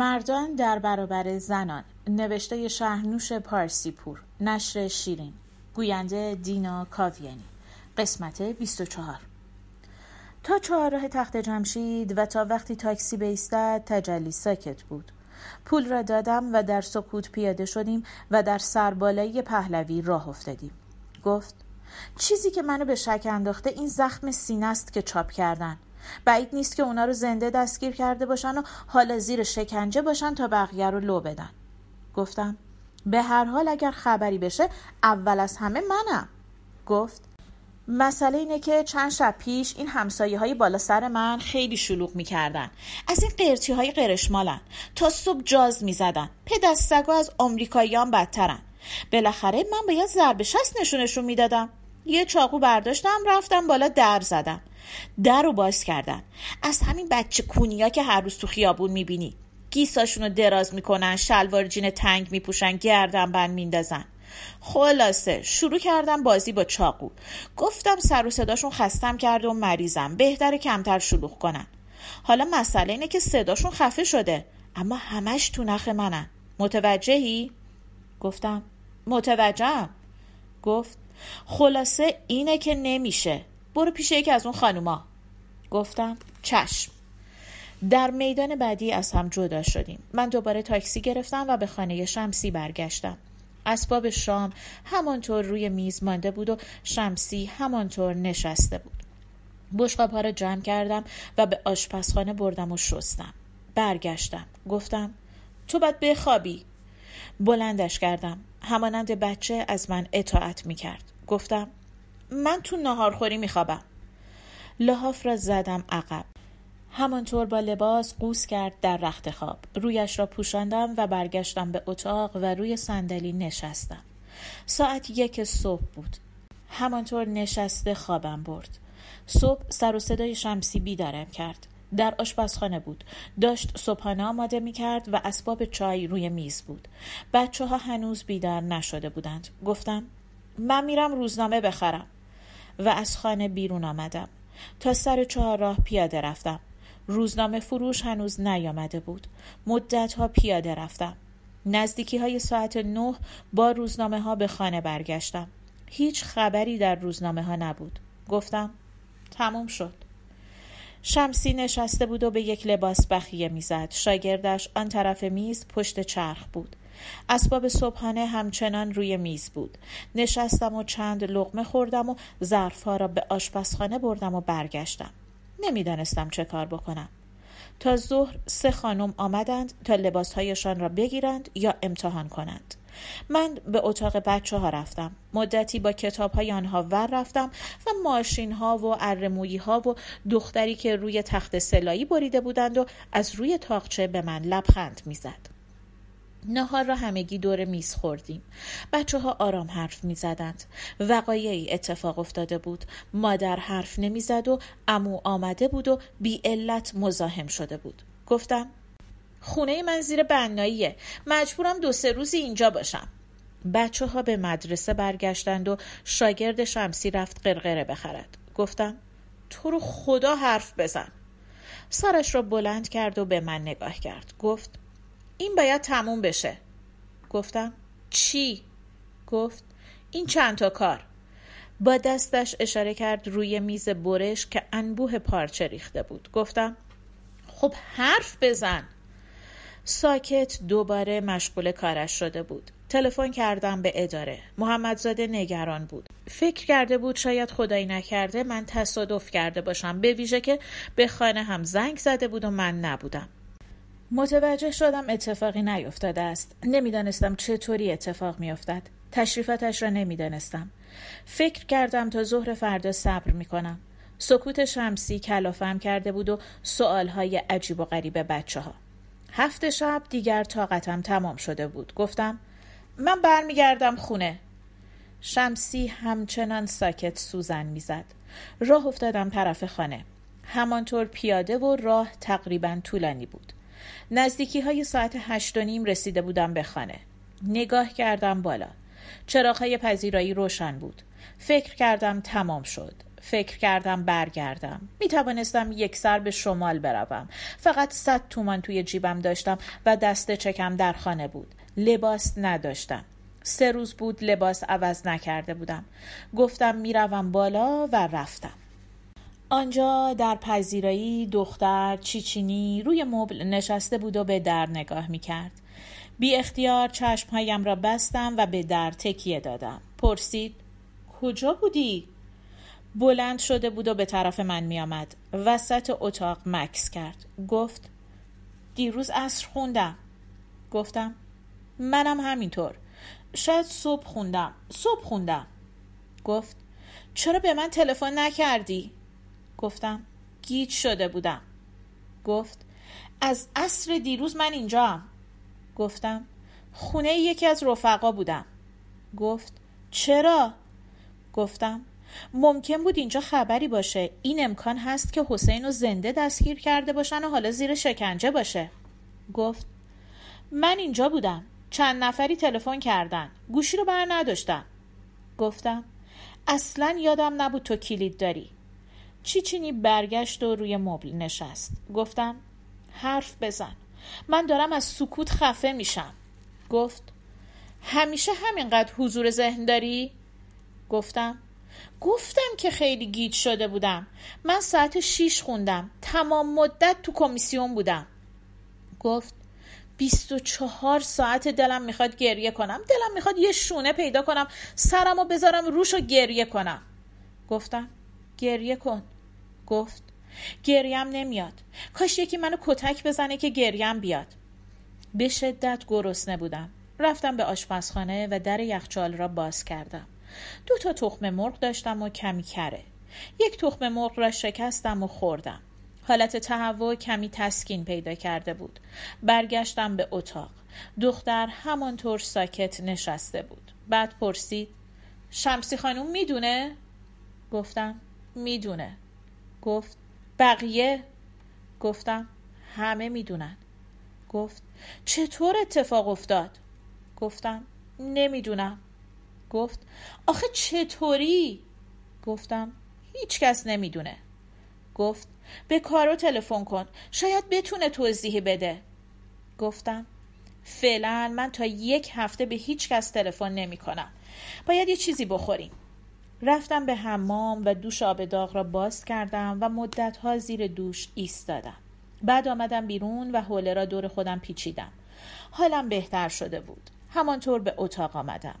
مردان در برابر زنان. نوشته شهرنوش پارسی پور نشر شیرین. گوینده دینا کاویانی. قسمت 24 تا چهارراه تخت جمشید و تا وقتی تاکسی بیستد تجلی ساکت بود. پول را دادم و در سکوت پیاده شدیم و در سربالایی پهلوی راه افتادیم. گفت چیزی که منو به شک انداخته این زخم سینه است که چاپ کردن. بعید نیست که اونا رو زنده دستگیر کرده باشن و حالا زیر شکنجه باشن تا بقیه رو لو بدن. گفتم به هر حال اگر خبری بشه اول از همه منم. گفت مسئله اینه که چند شب پیش این همسایه های بالا سر من خیلی شلوغ می‌کردن. از این قرتی های قرشمالن. تا صبح جاز می‌زدن. پدستگا از آمریکاییان بدترن. بالاخره من باید ضرب شست نشونشون می‌دادم. یه چاقو برداشتم رفتم بالا در زدم. در رو باز کردن. از همین بچه کونیا که هر روز تو خیابون می‌بینی. گیساشون رو دراز می‌کنن شلوار جین تنگ میپوشن گردن بند میندازن. خلاصه شروع کردم بازی با چاقو. گفتم سر و صداشون خستم کرده و مریضم. بهتر کمتر شلوغ کنن. حالا مسئله اینه که صداشون خفه شده. اما همش تو نخ منن. متوجهی؟ گفتم. متوجهم. گفت. خلاصه اینه که نمیشه. برو پیش یکی از اون خانوما. گفتم چشم. در میدان بعدی از هم جدا شدیم. من دوباره تاکسی گرفتم و به خانه شمسی برگشتم. اسباب شام همانطور روی میز مانده بود و شمسی همانطور نشسته بود. بشقاب ها را جمع کردم و به آشپزخانه بردم و شستم. برگشتم. گفتم تو باید بخوابی. بلندش کردم. همانند بچه از من اطاعت می کرد گفتم من تو ناهارخوری می خوابم لحاف را زدم عقب. همانطور با لباس قوس کرد در رخت خواب. رویش را پوشاندم و برگشتم به اتاق و روی صندلی نشستم. ساعت یک صبح بود. همانطور نشسته خوابم برد. صبح سر و صدای شمسی بیدارم کرد. در آشپزخانه بود. داشت صبحانه آماده می کرد و اسباب چای روی میز بود. بچه ها هنوز بیدار نشده بودند. گفتم من میرم روزنامه بخرم. و از خانه بیرون آمدم. تا سر چهار راه پیاده رفتم. روزنامه فروش هنوز نیامده بود. مدت ها پیاده رفتم. نزدیکی های ساعت نه با روزنامه ها به خانه برگشتم. هیچ خبری در روزنامه ها نبود. گفتم تموم شد. شمسی نشسته بود و به یک لباس بخیه می‌زد. شاگردش آن طرف میز پشت چرخ بود. اسباب صبحانه همچنان روی میز بود. نشستم و چند لغمه خوردم و ظرفها را به آشپزخانه بردم و برگشتم. نمی‌دانستم چه کار بکنم. تا ظهر سه خانم آمدند تا لباسهایشان را بگیرند یا امتحان کنند. من به اتاق بچه ها رفتم. مدتی با کتاب های آنها ور رفتم و ماشین ها و ارمویی ها و دختری که روی تخت سلایی بریده بودند و از روی تاقچه به من لبخند می‌زد. نهار را همگی دور میز خوردیم. بچه ها آرام حرف می زدند وقایعی اتفاق افتاده بود. مادر حرف نمی‌زد و امو آمده بود و بی علت مزاحم شده بود. گفتم خونه من زیر بناییه. مجبورم دو سه روزی اینجا باشم. بچه ها به مدرسه برگشتند و شاگرد شمسی رفت قرقره بخرد. گفتم تو رو خدا حرف بزن. سرش را بلند کرد و به من نگاه کرد. گفت این باید تموم بشه. گفتم چی؟ گفت این چند تا کار. با دستش اشاره کرد روی میز برش که انبوه پارچه ریخته بود. گفتم خب حرف بزن. ساکت دوباره مشغول کارش شده بود. تلفن کردم به اداره. محمدزاده نگران بود. فکر کرده بود شاید خدایی نکرده من تصادف کرده باشم. به ویژه که به خانه هم زنگ زده بود و من نبودم. متوجه شدم اتفاقی نیفتاده است. نمی‌دانستم چطوری اتفاق میافتد. تشریفاتش را نمی‌دانستم. فکر کردم تا ظهر فردا صبر می‌کنم. سکوت شمسی کلافم کرده بود و سوالهای عجیب و غریب بچه ها هفت شب دیگر طاقتم تمام شده بود. گفتم من برمیگردم خونه. شمسی همچنان ساکت سوزن می‌زد. راه افتادم طرف خانه. همانطور پیاده و راه تقریبا طولانی بود. نزدیکی های ساعت هشت و نیم رسیده بودم به خانه. نگاه کردم بالا. چراغ های پذیرایی روشن بود. فکر کردم تمام شد. فکر کردم برگردم. می توانستم یک سر به شمال بروم. فقط صد تومان توی جیبم داشتم و دست چکم در خانه بود. لباس نداشتم. سه روز بود لباس عوض نکرده بودم. گفتم می‌روم بالا و رفتم. آنجا در پذیرایی دختر چیچینی روی مبل نشسته بود و به در نگاه می کرد. بی اختیار چشمهایم را بستم و به در تکیه دادم. پرسید کجا بودی؟ بلند شده بود و به طرف من می آمد. وسط اتاق مکس کرد. گفت دیروز عصر خوندم. گفتم منم همینطور. شاید صبح خوندم. صبح خوندم. گفت چرا به من تلفن نکردی؟ گفتم گیج شده بودم. گفت از عصر دیروز من اینجا هم. گفتم خونه یکی از رفقا بودم. گفت چرا؟ گفتم ممکن بود اینجا خبری باشه. این امکان هست که حسین رو زنده دستگیر کرده باشن و حالا زیر شکنجه باشه. گفت من اینجا بودم. چند نفری تلفن کردن. گوشی رو بر نداشتم گفتم اصلا یادم نبود تو کلید داری. چیچینی برگشت و روی مبل نشست. گفتم حرف بزن. من دارم از سکوت خفه میشم. گفت همیشه همینقدر حضور ذهن داری؟ گفتم گفتم که خیلی گیج شده بودم. من ساعت شیش خوندم. تمام مدت تو کمیسیون بودم. گفت بیست و چهار ساعت دلم می‌خواد گریه کنم. دلم می‌خواد یه شونه پیدا کنم. سرم و بذارم روش و گریه کنم. گفتم گریه کن. گفت. گریم نمیاد. کاش یکی منو کتک بزنه که گریم بیاد. به شدت گرسنه بودم. رفتم به آشپزخانه و در یخچال را باز کردم. دو تا تخم مرغ داشتم و کمی کره. یک تخم مرغ را شکستم و خوردم. حالت تهوع کمی تسکین پیدا کرده بود. برگشتم به اتاق. دختر همانطور ساکت نشسته بود. بعد پرسید. شمسی خانوم می‌دونه؟ گفتم. می‌دونه. گفت بقیه؟ گفتم همه می‌دونن. گفت چطور اتفاق افتاد؟ گفتم نمی‌دونم. گفت آخه چطوری؟ گفتم هیچ کس نمی‌دونه. گفت به کارو تلفن کن شاید بتونه توضیح بده. گفتم فعلا من تا یک هفته به هیچ کس تلفن نمی کنم باید یه چیزی بخوریم. رفتم به حمام و دوش آب داغ را باز کردم و مدتها زیر دوش ایستادم. بعد آمدم بیرون و حوله را دور خودم پیچیدم. حالم بهتر شده بود. همانطور به اتاق آمدم.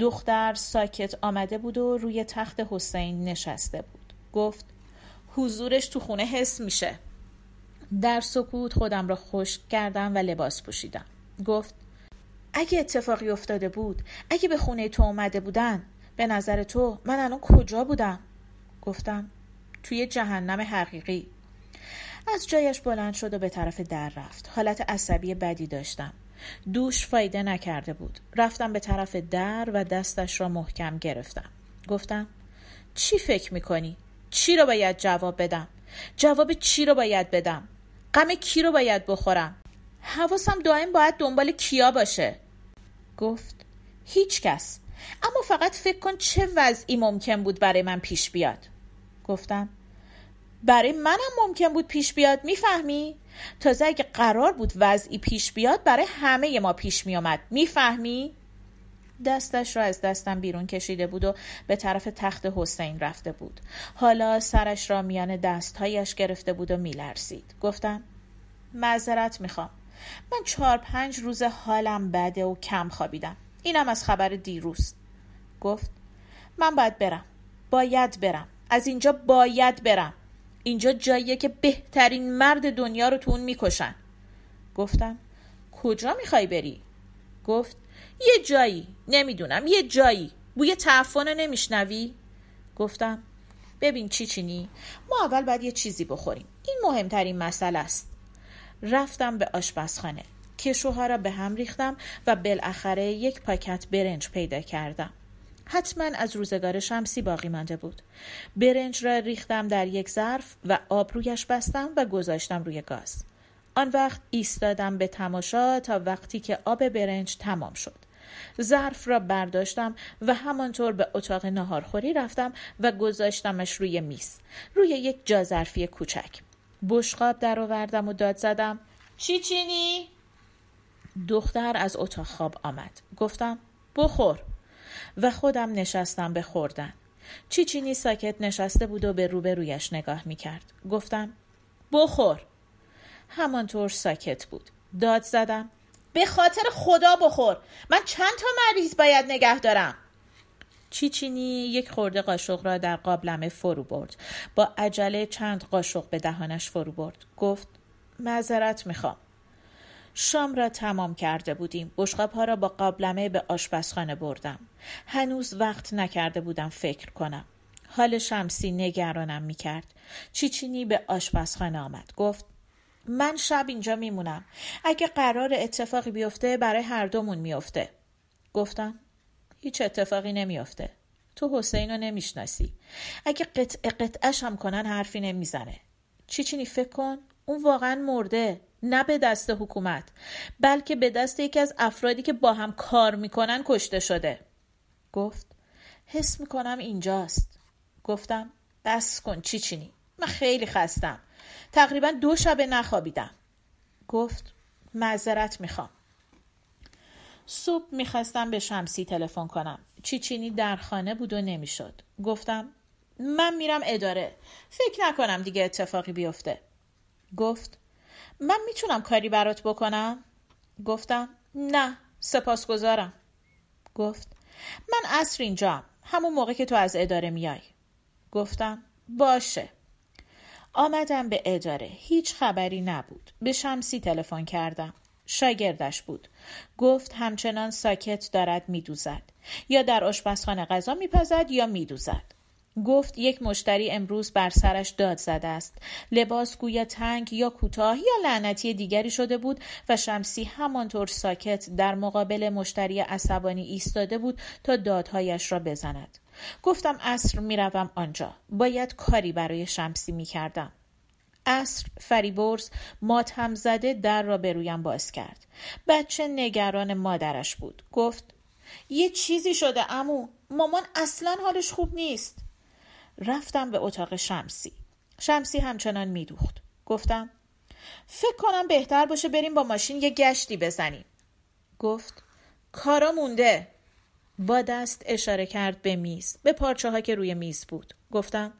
دختر ساکت آمده بود و روی تخت حسین نشسته بود. گفت حضورش تو خونه حس میشه. در سکوت خودم را خشک کردم و لباس پوشیدم. گفت اگه اتفاقی افتاده بود اگه به خونه تو اومده بودن به نظر تو من الان کجا بودم؟ گفتم توی جهنم حقیقی از جایش بلند شد و به طرف در رفت حالت عصبی بدی داشتم دوش فایده نکرده بود رفتم به طرف در و دستش را محکم گرفتم گفتم چی فکر می‌کنی؟ چی رو باید جواب بدم؟ جواب چی رو باید بدم؟ غم کی رو باید بخورم؟ حواسم دائم باید دنبال کیا باشه گفت هیچ کس اما فقط فکر کن چه وضعی ممکن بود برای من پیش بیاد. گفتم برای منم ممکن بود پیش بیاد می‌فهمی؟ تازه اگه قرار بود وضعی پیش بیاد برای همه ما پیش میامد می‌فهمی؟ دستش را از دستم بیرون کشیده بود و به طرف تخت حسین رفته بود. حالا سرش را میان دستهایش گرفته بود و میلرزید. گفتم معذرت می‌خوام. من چهار پنج روز حالم بده و کم خوابیدم. اینم از خبر دیروز. گفت من باید برم. باید برم. از اینجا باید برم. اینجا جاییه که بهترین مرد دنیا رو تو اون می‌کشن. گفتم کجا می‌خوای بری؟ گفت یه جایی. نمی‌دونم یه جایی. بوی تعفن نمیشنوی؟ گفتم ببین چی چینی. ما اول باید یه چیزی بخوریم. این مهمترین مسئله است. رفتم به آشپزخانه. کشوها را به هم ریختم و بالاخره یک پاکت برنج پیدا کردم. حتما از روزگار شمسی باقی مانده بود. برنج را ریختم در یک ظرف و آب رویش بستم و گذاشتم روی گاز. آن وقت ایستادم به تماشا تا وقتی که آب برنج تمام شد. ظرف را برداشتم و همانطور به اتاق ناهارخوری رفتم و گذاشتمش روی میز روی یک جازرفی کوچک. بشقاب درآوردم و داد زدم. چی چینی؟ دختر از اتاق خواب آمد. گفتم بخور. و خودم نشستم به خوردن. چیچینی ساکت نشسته بود و به روبرویش نگاه می کرد. گفتم بخور. همانطور ساکت بود. داد زدم به خاطر خدا بخور. من چند تا مریض باید نگه دارم. چیچینی یک خورده قاشق را در قابلمه فرو برد. با عجله چند قاشق به دهانش فرو برد. گفت معذرت می‌خوام. شام را تمام کرده بودیم. بشقاب ها را با قابلمه به آشپزخانه بردم. هنوز وقت نکرده بودم فکر کنم. حال شمسی نگرانم می‌کرد. چیچینی به آشپزخانه آمد. گفت من شب اینجا میمونم. اگه قرار اتفاقی بیفته برای هر دومون میفته گفتم هیچ اتفاقی نمیافته. تو حسین رو نمی‌شناسی. اگه قطع قطعش هم کنن حرفی نمی‌زنه. چی فکر کن اون واقعا مرده. نه به دست حکومت بلکه به دست یکی از افرادی که با هم کار می‌کنن کشته شده. گفت حس می‌کنم اینجاست. گفتم بس کن چی چینی من خیلی خستم. تقریبا دو شبه نخوابیدم. گفت معذرت می‌خوام. صبح می‌خواستم به شمسی تلفن کنم. چیچینی در خانه بود و نمی‌شد. گفتم من میرم اداره. فکر نکنم دیگه اتفاقی بیفته. گفت من می‌تونم کاری برات بکنم؟ گفتم نه سپاسگزارم. گفت من اصر اینجام همون موقع که تو از اداره میای. گفتم باشه. آمدم به اداره هیچ خبری نبود. به شمسی تلفن کردم. شاگردش بود. گفت همچنان ساکت دارد میدوزد. یا در آشپزخانه غذا میپزد یا میدوزد. گفت یک مشتری امروز بر سرش داد زده است. لباس گویا تنگ یا کوتاه یا لعنتی دیگری شده بود و شمسی همانطور ساکت در مقابل مشتری عصبانی ایستاده بود تا دادهایش را بزند. گفتم اصر می‌روم آنجا. باید کاری برای شمسی می‌کردم. اصر فریبرز ماتم زده در را به رویم باز کرد. بچه نگران مادرش بود. گفت یه چیزی شده امو مامان اصلا حالش خوب نیست. رفتم به اتاق شمسی. شمسی همچنان میدوخت. گفتم فکر کنم بهتر باشه بریم با ماشین یه گشتی بزنیم. گفت کارا مونده. با دست اشاره کرد به میز به پارچه ها که روی میز بود. گفتم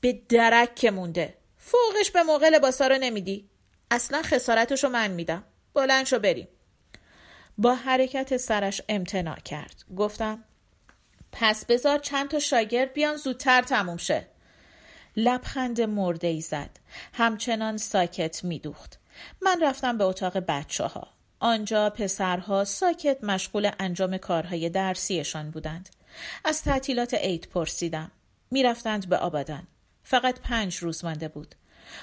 به درک که مونده. فوقش به موقع لباسا رو نمیدی. اصلا خسارتشو من میدم. بلند شو بریم. با حرکت سرش امتناع کرد. گفتم پس بذار چند تا شاگرد بیان زودتر تموم شه. لبخند مرده ای زد. همچنان ساکت میدوخت. من رفتم به اتاق بچه ها آنجا پسرها ساکت مشغول انجام کارهای درسیشان بودند. از تعطیلات عید پرسیدم. می‌رفتند به آبادان. فقط پنج روز مانده بود.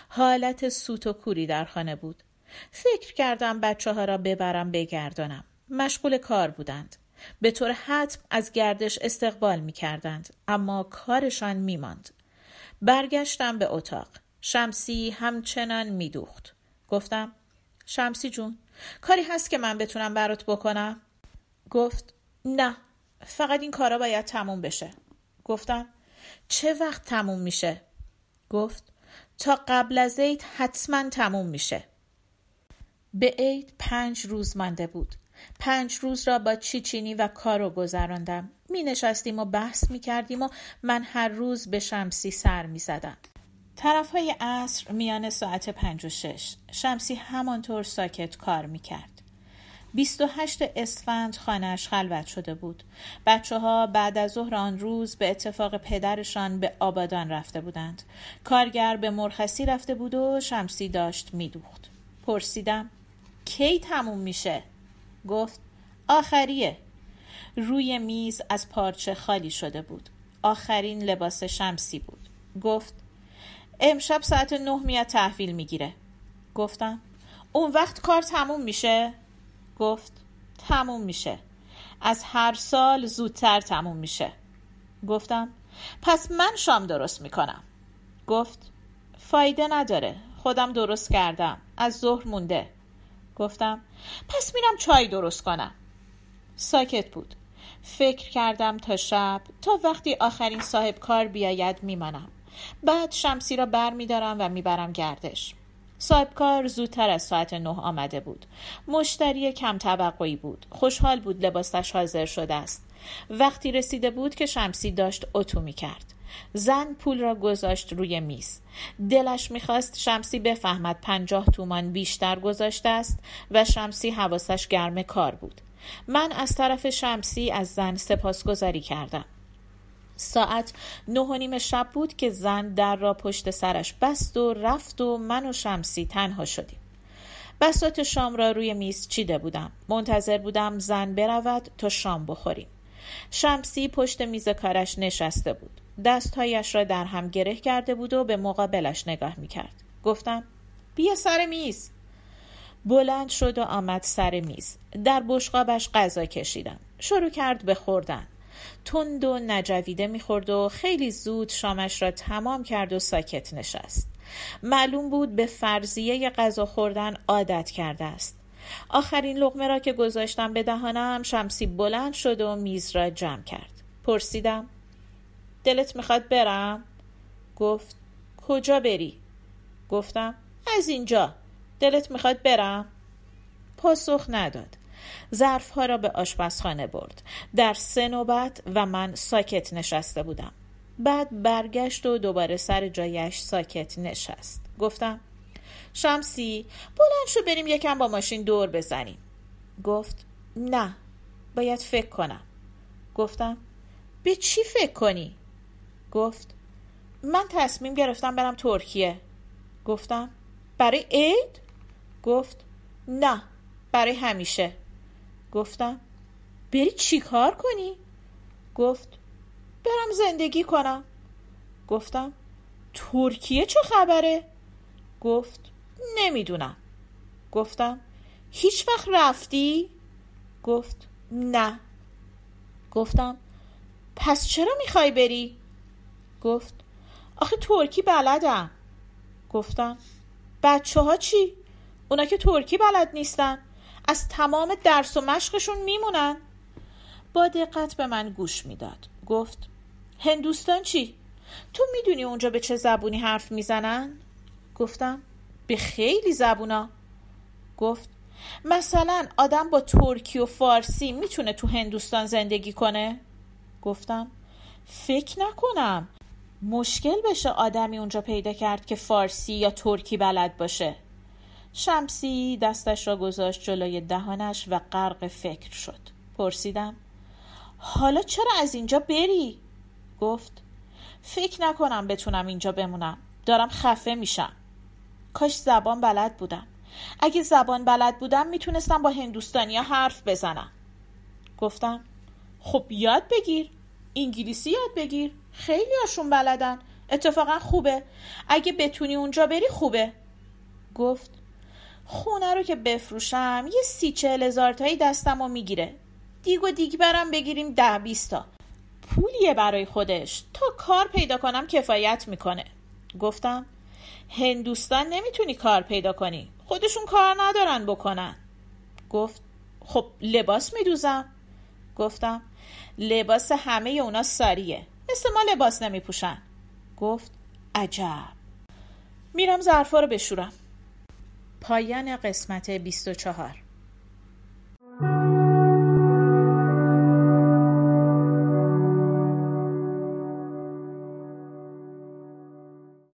حالت سوت و کوری در خانه بود. فکر کردم بچه ها را ببرم بگردانم. مشغول کار بودند. به طور حتم از گردش استقبال می کردند اما کارشان می ماند. برگشتم به اتاق شمسی همچنان می دوخت. گفتم شمسی جون کاری هست که من بتونم برات بکنم؟ گفت نه فقط این کارا باید تموم بشه گفتم چه وقت تموم میشه؟ گفت تا قبل از عید حتما تموم میشه به عید پنج روز مانده بود پنج روز را با چیچینی و کارو گذراندم می نشستیم و بحث می کردیم و من هر روز به شمسی سر می زدم. طرف های عصر میان ساعت پنج و شش شمسی همانطور ساکت کار می کرد. 28 اسفند خانهش خلوت شده بود. بچه ها بعد از ظهر آن روز به اتفاق پدرشان به آبادان رفته بودند. کارگر به مرخصی رفته بود و شمسی داشت میدوخت. پرسیدم کی تموم میشه؟ گفت آخریه. روی میز از پارچه خالی شده بود. آخرین لباس شمسی بود. گفت امشب ساعت نه میاد تحویل می‌گیره. گفتم اون وقت کار تموم میشه؟ گفت تموم میشه. از هر سال زودتر تموم میشه. گفتم پس من شام درست می‌کنم. گفت فایده نداره. خودم درست کردم. از ظهر مونده. گفتم پس میرم چای درست کنم. ساکت بود. فکر کردم تا شب تا وقتی آخرین صاحب کار بیاید میمانم. بعد شمسی را بر میدارم و می‌برم گردش. صاحب کار زودتر از ساعت نه آمده بود. مشتری کم توقعی بود. خوشحال بود لباسش حاضر شده است. وقتی رسیده بود که شمسی داشت اتو می کرد زن پول را گذاشت روی میز. دلش می‌خواست شمسی بفهمد پنجاه تومان بیشتر گذاشته است و شمسی حواسش گرم کار بود. من از طرف شمسی از زن سپاسگزاری کردم. ساعت نه و نیم شب بود که زن در را پشت سرش بست و رفت و من و شمسی تنها شدیم. بسات شام را روی میز چیده بودم. منتظر بودم زن برود تا شام بخوریم. شمسی پشت میز کارش نشسته بود. دستهایش را در هم گره کرده بود و به مقابلش نگاه می‌کرد. گفتم بیا سر میز. بلند شد و آمد سر میز. در بشقابش غذا کشیدم. شروع کرد به خوردن. تند و نجویده می‌خورد و خیلی زود شامش را تمام کرد و ساکت نشست. معلوم بود به فرضیه غذا خوردن عادت کرده است. آخرین لغمه را که گذاشتم به دهانم شمسی بلند شد و میز را جمع کرد. پرسیدم دلت می‌خواد برم؟ گفت کجا بری؟ گفتم از اینجا دلت می‌خواد برم؟ پاسخ نداد ظرفها را به آشپزخانه برد در سه نوبت و من ساکت نشسته بودم بعد برگشت و دوباره سر جایش ساکت نشست گفتم شمسی بلند شو بریم یکم با ماشین دور بزنیم گفت نه باید فکر کنم گفتم به چی فکر کنی؟ گفت من تصمیم گرفتم برم ترکیه گفتم برای عید؟ گفت نه برای همیشه گفتم بری چی کار کنی؟ گفت برم زندگی کنم گفتم ترکیه چه خبره؟ گفت نمی‌دونم گفتم هیچ وقت رفتی؟ گفت نه گفتم پس چرا می‌خوای بری؟ گفت آخه ترکی بلدم گفتم بچه ها چی؟ اونا که ترکی بلد نیستن از تمام درس و مشقشون میمونن با دقت به من گوش می‌داد گفت هندوستان چی؟ تو می‌دونی اونجا به چه زبونی حرف می‌زنن؟ گفتم به خیلی زبونا گفت مثلا آدم با ترکی و فارسی می‌تونه تو هندوستان زندگی کنه؟ گفتم فکر نکنم مشکل بشه آدمی اونجا پیدا کرد که فارسی یا ترکی بلد باشه. شمسی دستش را گذاشت جلوی دهانش و غرق فکر شد. پرسیدم حالا چرا از اینجا بری؟ گفت فکر نکنم بتونم اینجا بمونم. دارم خفه میشم. کاش زبان بلد بودم. اگه زبان بلد بودم می‌تونستم با هندوستانیا حرف بزنم. گفتم خب یاد بگیر. انگلیسی یاد بگیر. خیلی هاشون بلدن. اتفاقا خوبه. اگه بتونی اونجا بری خوبه. گفت خونه رو که بفروشم یه سی چهل هزار تایی دستم و می‌گیره. دیگ و دیگ برم بگیریم ده بیستا پولیه برای خودش. تا کار پیدا کنم کفایت می‌کنه. گفتم هندوستان نمی‌تونی کار پیدا کنی. خودشون کار ندارن بکنن. گفت خب لباس میدوزم. گفتم لباس همه اونا ساریه. مثل ما لباس نمیپوشن. گفت عجب. میرم ظرفا رو بشورم. پایان قسمت 24